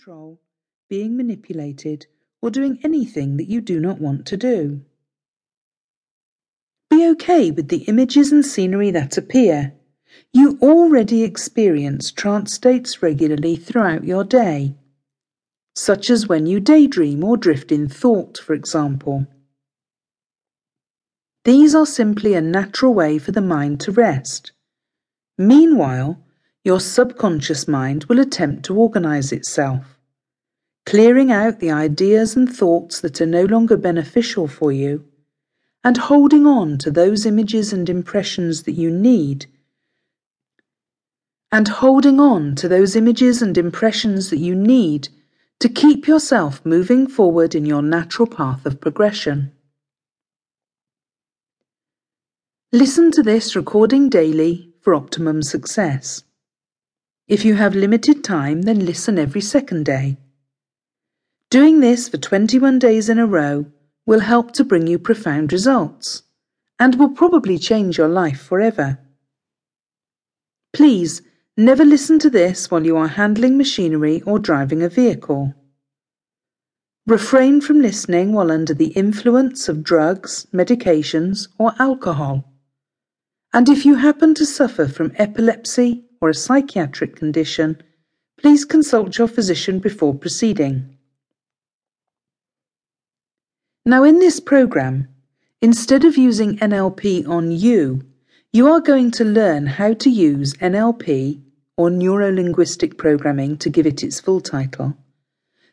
control, being manipulated, or doing anything that you do not want to do. Be okay with the images and scenery that appear. You already experience trance states regularly throughout your day, such as when you daydream or drift in thought, for example. These are simply a natural way for the mind to rest. Meanwhile, your subconscious mind will attempt to organize itself, clearing out the ideas and thoughts that are no longer beneficial for you, and holding on to those images and impressions that you need, and holding on to those images and impressions that you need to keep yourself moving forward in your natural path of progression. Listen to this recording daily for optimum success. If you have limited time, then listen every second day. Doing this for 21 days in a row will help to bring you profound results and will probably change your life forever. Please never listen to this while you are handling machinery or driving a vehicle. Refrain from listening while under the influence of drugs, medications, or alcohol. And if you happen to suffer from epilepsy or a psychiatric condition, please consult your physician before proceeding. Now, in this program, instead of using NLP on you, you are going to learn how to use NLP, or Neuro Linguistic Programming to give it its full title,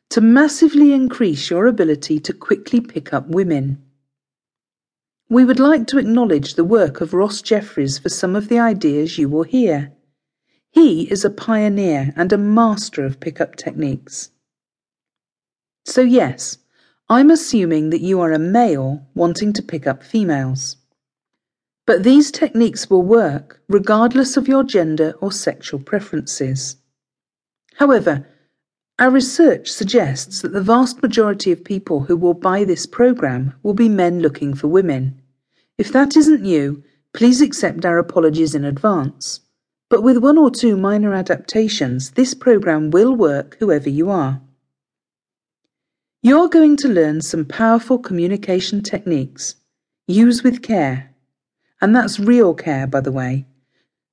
to massively increase your ability to quickly pick up women. We would like to acknowledge the work of Ross Jeffries for some of the ideas you will hear. He is a pioneer and a master of pickup techniques. So, yes, I'm assuming that you are a male wanting to pick up females. But these techniques will work regardless of your gender or sexual preferences. However, our research suggests that the vast majority of people who will buy this program will be men looking for women. If that isn't you, please accept our apologies in advance. But with one or two minor adaptations, this program will work whoever you are. You're going to learn some powerful communication techniques. Use with care. And that's real care, by the way.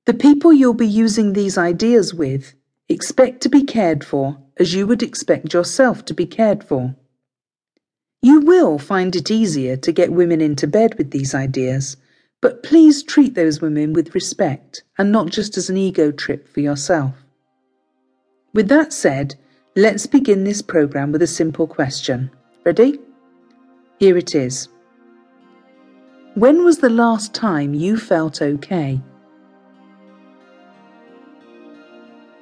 The people you'll be using these ideas with expect to be cared for as you would expect yourself to be cared for. You will find it easier to get women into bed with these ideas, but please treat those women with respect and not just as an ego trip for yourself. With that said, let's begin this program with a simple question. Ready? Here it is. When was the last time you felt okay?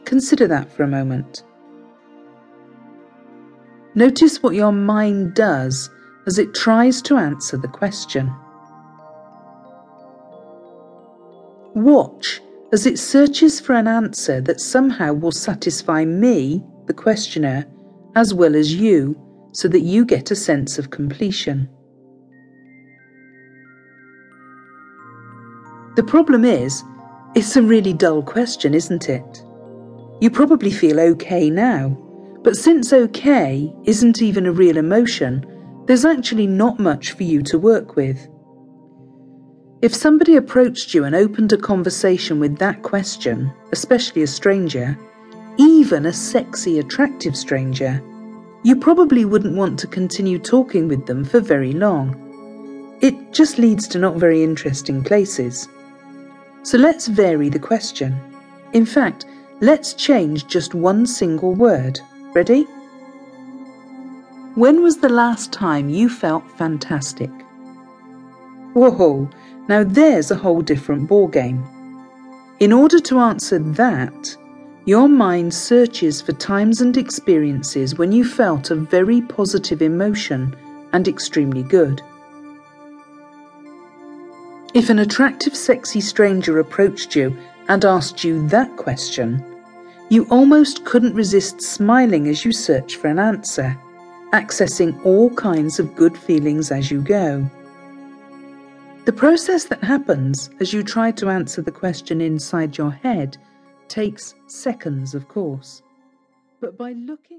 Consider that for a moment. Notice what your mind does as it tries to answer the question. Watch as it searches for an answer that somehow will satisfy me, the questioner, as well as you, so that you get a sense of completion. The problem is, it's a really dull question, isn't it? You probably feel okay now, but since okay isn't even a real emotion, there's actually not much for you to work with. If somebody approached you and opened a conversation with that question, especially a stranger, even a sexy, attractive stranger, you probably wouldn't want to continue talking with them for very long. It just leads to not very interesting places. So let's vary the question. In fact, let's change just one single word. Ready? When was the last time you felt fantastic? Whoa, now there's a whole different ballgame. In order to answer that, your mind searches for times and experiences when you felt a very positive emotion and extremely good. If an attractive, sexy stranger approached you and asked you that question, you almost couldn't resist smiling as you search for an answer, accessing all kinds of good feelings as you go. The process that happens as you try to answer the question inside your head takes seconds, of course. But by looking